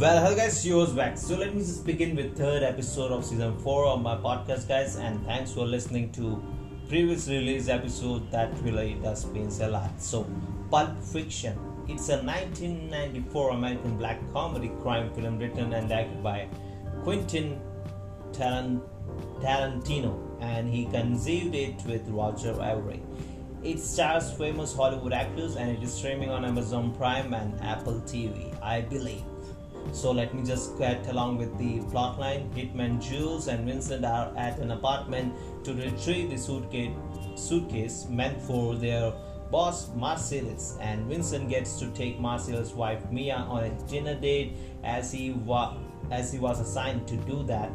Well, hello guys, yours back. So let me just begin with third episode of season four of my podcast, guys. And thanks for listening to previous release episode that really does means a lot. So, Pulp Fiction. It's a 1994 American black comedy crime film written and directed by Quentin Tarantino, and he conceived it with Roger Avary. It stars famous Hollywood actors and it is streaming on Amazon Prime and Apple TV, I believe. So let me just get along with the plotline. Hitman Jules and Vincent are at an apartment to retrieve the suitcase, suitcase meant for their boss Marsellus, and Vincent gets to take Marsellus' wife Mia on a dinner date as he wa- as he was assigned to do that.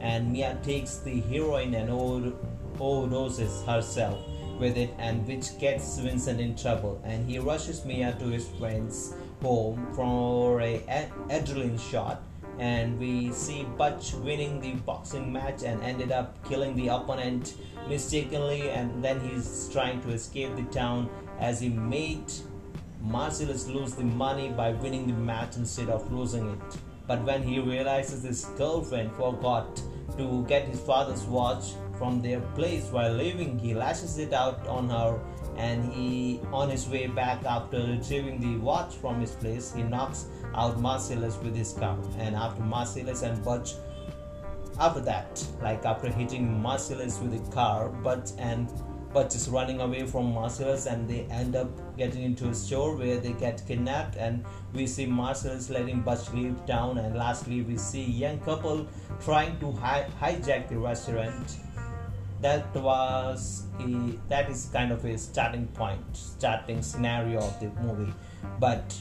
And Mia takes the heroin and overdoses herself with it, and which gets Vincent in trouble. And he rushes Mia to his friends home for a adrenaline shot and we see Butch winning the boxing match and ended up killing the opponent mistakenly and then he's trying to escape the town as he made Marsellus lose the money by winning the match instead of losing it. But when he realizes his girlfriend forgot to get his father's watch from their place while leaving, he lashes it out on her and he on his way back after retrieving the watch from his place he knocks out Marsellus with his car and after Marsellus and Butch after that like after hitting Marsellus with the car Butch and Butch is running away from Marsellus and they end up getting into a store where they get kidnapped. And we see Marsellus letting Butch leave town. And lastly we see young couple trying to hi- hijack the restaurant that was a, that is kind of a starting point starting scenario of the movie. But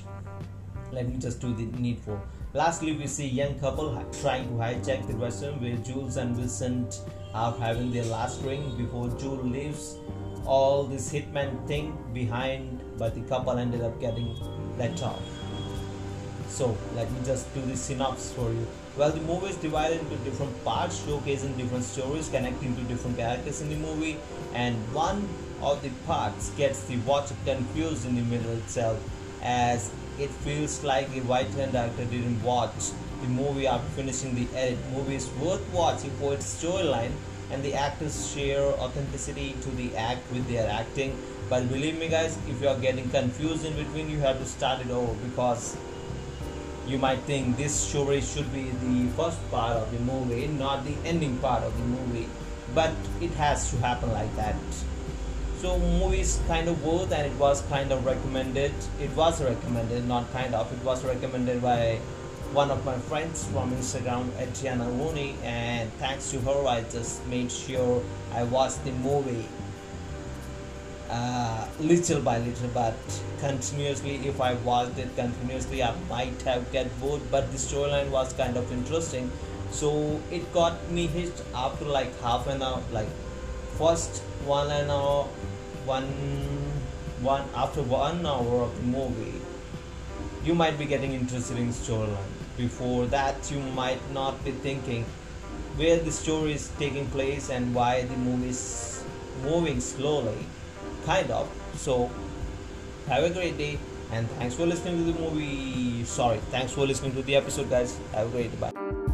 let me just do the needful. Lastly we see young couple trying to hijack the restaurant where jules and vincent are having their last drink before jules leaves. All this hitman thing behind but the couple ended up getting let off so let me just do the synopsis for you well, the movie is divided into different parts, showcasing different stories, connecting to different characters in the movie, and one of the parts gets the watcher confused in the middle itself, as it feels like the writer and director didn't watch the movie after finishing the edit. Movie is worth watching for its storyline and the actors share authenticity to the act with their acting. But believe me, guys, if you are getting confused in between, you have to start it over because you might think this story should be the first part of the movie, not the ending part of the movie, but it has to happen like that. So movie is kind of worth and it was kind of recommended. It was recommended, not kind of. It was recommended by one of my friends from Instagram, Etiana Rooney, and thanks to her, I just made sure I watched the movie uh, little by little but continuously if i watched it continuously i might have get bored but the storyline was kind of interesting. So it got me hitched after like half an hour like first one an hour one one after one hour of the movie you might be getting interested in storyline. Before that you might not be thinking where the story is taking place and why the movie is moving slowly kind of. So, have a great day and thanks for listening to the movie. Sorry, thanks for listening to the episode, guys. Have a great day. Bye.